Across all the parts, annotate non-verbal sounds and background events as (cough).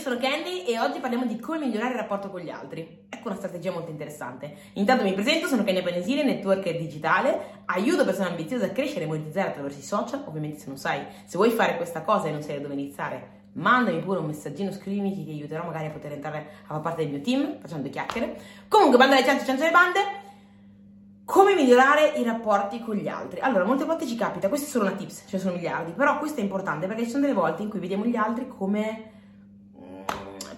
sono Candy e oggi parliamo di come migliorare il rapporto con gli altri. Ecco una strategia molto interessante. Intanto mi presento, sono Candy Panesini, networker digitale, aiuto persone ambiziose a crescere e monetizzare attraverso i social. Ovviamente se non sai, se vuoi fare questa cosa e non sai da dove iniziare, mandami pure un messaggino, scrivimi che ti aiuterò magari a poter entrare a far parte del mio team, facendo chiacchiere. Comunque, banda alle ciance, ciance le bande. Come migliorare i rapporti con gli altri? Allora, molte volte ci capita, questa è solo una tips, ce ne sono miliardi, però questo è importante perché ci sono delle volte in cui vediamo gli altri come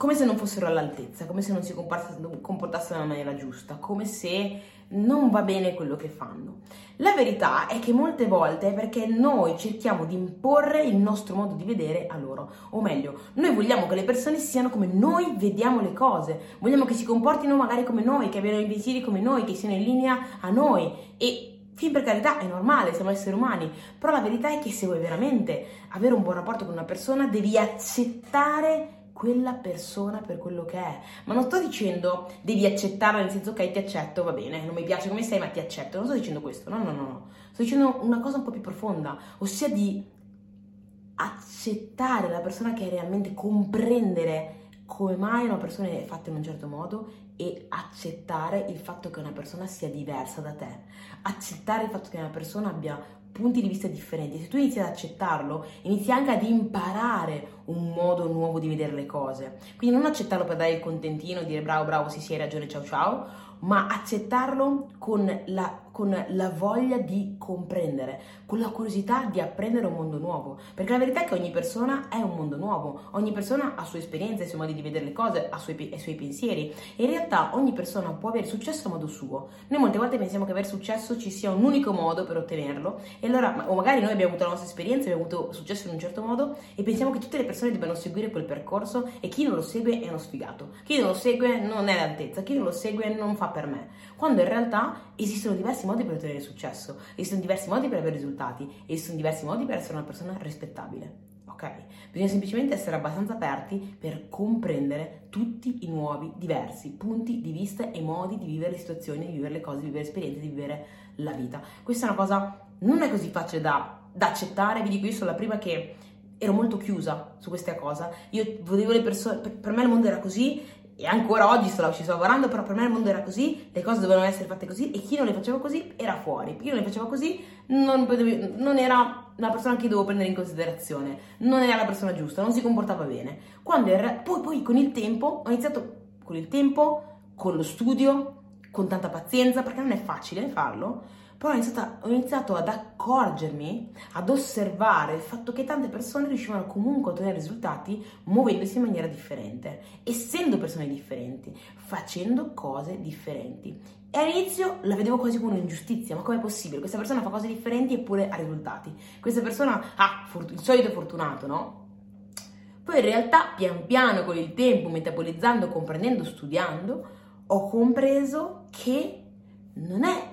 come se non fossero all'altezza, come se non si comportassero nella maniera giusta, come se non va bene quello che fanno. La verità è che molte volte è perché noi cerchiamo di imporre il nostro modo di vedere a loro, o meglio, noi vogliamo che le persone siano come noi vediamo le cose, vogliamo che si comportino magari come noi, che abbiano i pensieri come noi, che siano in linea a noi. E fin per carità è normale, siamo esseri umani, però la verità è che se vuoi veramente avere un buon rapporto con una persona devi accettare quella persona per quello che è. Ma non sto dicendo devi accettarla nel senso ok ti accetto, va bene, non mi piace come sei ma ti accetto, non sto dicendo questo, no, no, no, no. Sto dicendo una cosa un po' più profonda, ossia di accettare la persona che è realmente, comprendere come mai una persona è fatta in un certo modo e accettare il fatto che una persona sia diversa da te, accettare il fatto che una persona abbia punti di vista differenti, se tu inizi ad accettarlo, inizi anche ad imparare un modo nuovo di vedere le cose. Quindi non accettarlo per dare il contentino, dire bravo, bravo, sì, sì, hai ragione, ciao, ciao, ma accettarlo con la, con la, voglia di comprendere, con la curiosità di apprendere un mondo nuovo. Perché la verità è che ogni persona è un mondo nuovo, ogni persona ha sue esperienze, i suoi modi di vedere le cose, ha i suoi, pensieri. E in realtà ogni persona può avere successo a modo suo. Noi molte volte pensiamo che aver successo ci sia un unico modo per ottenerlo, e allora, o magari noi abbiamo avuto la nostra esperienza, abbiamo avuto successo in un certo modo, e pensiamo che tutte le persone debbano seguire quel percorso e chi non lo segue è uno sfigato. Chi non lo segue non è all'altezza, chi non lo segue non fa per me, quando in realtà esistono diversi modi per ottenere successo, esistono diversi modi per avere risultati, esistono diversi modi per essere una persona rispettabile. Ok? Bisogna semplicemente essere abbastanza aperti per comprendere tutti i nuovi, diversi punti di vista e modi di vivere le situazioni, di vivere le cose, di vivere esperienze, di vivere la vita. Questa è una cosa non è così facile da, da accettare, vi dico io sono la prima che ero molto chiusa su questa cosa. Io vedevo le persone, per, per me il mondo era così e ancora oggi sto, ci sto lavorando, però per me il mondo era così, le cose dovevano essere fatte così e chi non le faceva così era fuori, chi non le faceva così non, non era la persona che dovevo prendere in considerazione, non era la persona giusta, non si comportava bene. Quando era, poi, poi con il tempo, ho iniziato con il tempo, con lo studio, con tanta pazienza, perché non è facile farlo, però ho iniziato, ho iniziato, ad accorgermi, ad osservare il fatto che tante persone riuscivano comunque a ottenere risultati muovendosi in maniera differente, essendo persone differenti, facendo cose differenti. E all'inizio la vedevo quasi come un'ingiustizia, ma com'è possibile? Questa persona fa cose differenti eppure ha risultati. Questa persona ha ah, il solito fortunato, no? Poi in realtà, pian piano, con il tempo, metabolizzando, comprendendo, studiando, ho compreso che non è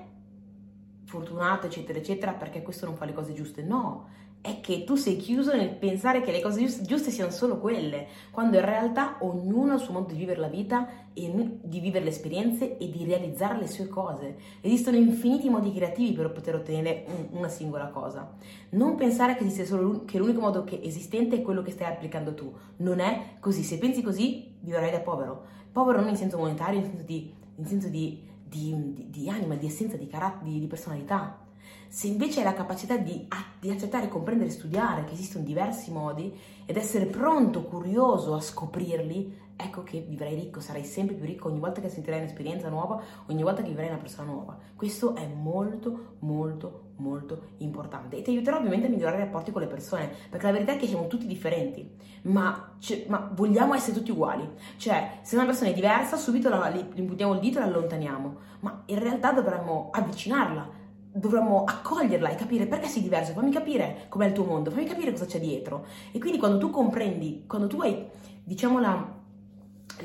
fortunato, eccetera, eccetera, perché questo non fa le cose giuste. No, è che tu sei chiuso nel pensare che le cose giuste, giuste siano solo quelle, quando in realtà ognuno ha il suo modo di vivere la vita e di vivere le esperienze e di realizzare le sue cose. Esistono infiniti modi creativi per poter ottenere un, una singola cosa. Non pensare che, esiste solo, che l'unico modo che esistente è quello che stai applicando tu. Non è così. Se pensi così, vivrai da povero. Povero non in senso monetario, in senso di, in senso di di, di, di anima, di essenza, di, carat- di, personalità. Se invece hai la capacità di, di accettare, comprendere, studiare che esistono diversi modi ed essere pronto, curioso a scoprirli, ecco che vivrai ricco, sarai sempre più ricco ogni volta che sentirai un'esperienza nuova, ogni volta che vivrai una persona nuova. Questo è molto, molto, molto importante e ti aiuterà ovviamente a migliorare i rapporti con le persone, perché la verità è che siamo tutti differenti, ma, cioè, ma vogliamo essere tutti uguali. Cioè, se una persona è diversa, subito la, li, imputiamo il dito e la allontaniamo, ma in realtà dovremmo avvicinarla, dovremmo accoglierla e capire perché sei diverso, fammi capire com'è il tuo mondo, fammi capire cosa c'è dietro. E quindi quando tu comprendi, quando tu hai, diciamo, la,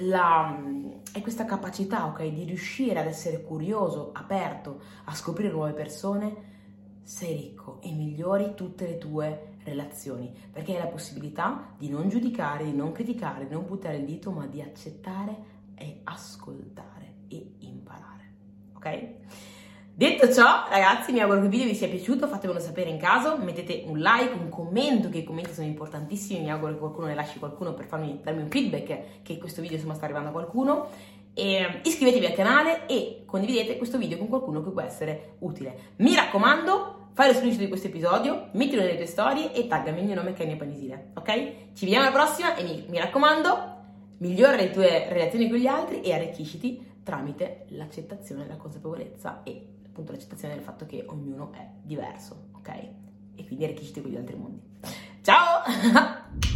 la, hai questa capacità, ok, di riuscire ad essere curioso, aperto a scoprire nuove persone, sei ricco e migliori tutte le tue relazioni, perché hai la possibilità di non giudicare, di non criticare, di non buttare il dito, ma di accettare e ascoltare e imparare. Ok? Detto ciò, ragazzi, mi auguro che il video vi sia piaciuto, fatemelo sapere in caso, mettete un like, un commento, che i commenti sono importantissimi, mi auguro che qualcuno ne lasci qualcuno per farmi, darmi un feedback che questo video insomma sta arrivando a qualcuno. E iscrivetevi al canale e condividete questo video con qualcuno che può essere utile. Mi raccomando, fai lo screenshot di questo episodio, mettilo nelle tue storie e taggami il mio nome Kenya Panisile, ok? Ci vediamo alla prossima e mi, mi raccomando, migliora le tue relazioni con gli altri e arricchisciti tramite l'accettazione, la consapevolezza e appunto l'accettazione del fatto che ognuno è diverso, ok? E quindi arricchisciti con gli altri mondi. Ciao! (laughs)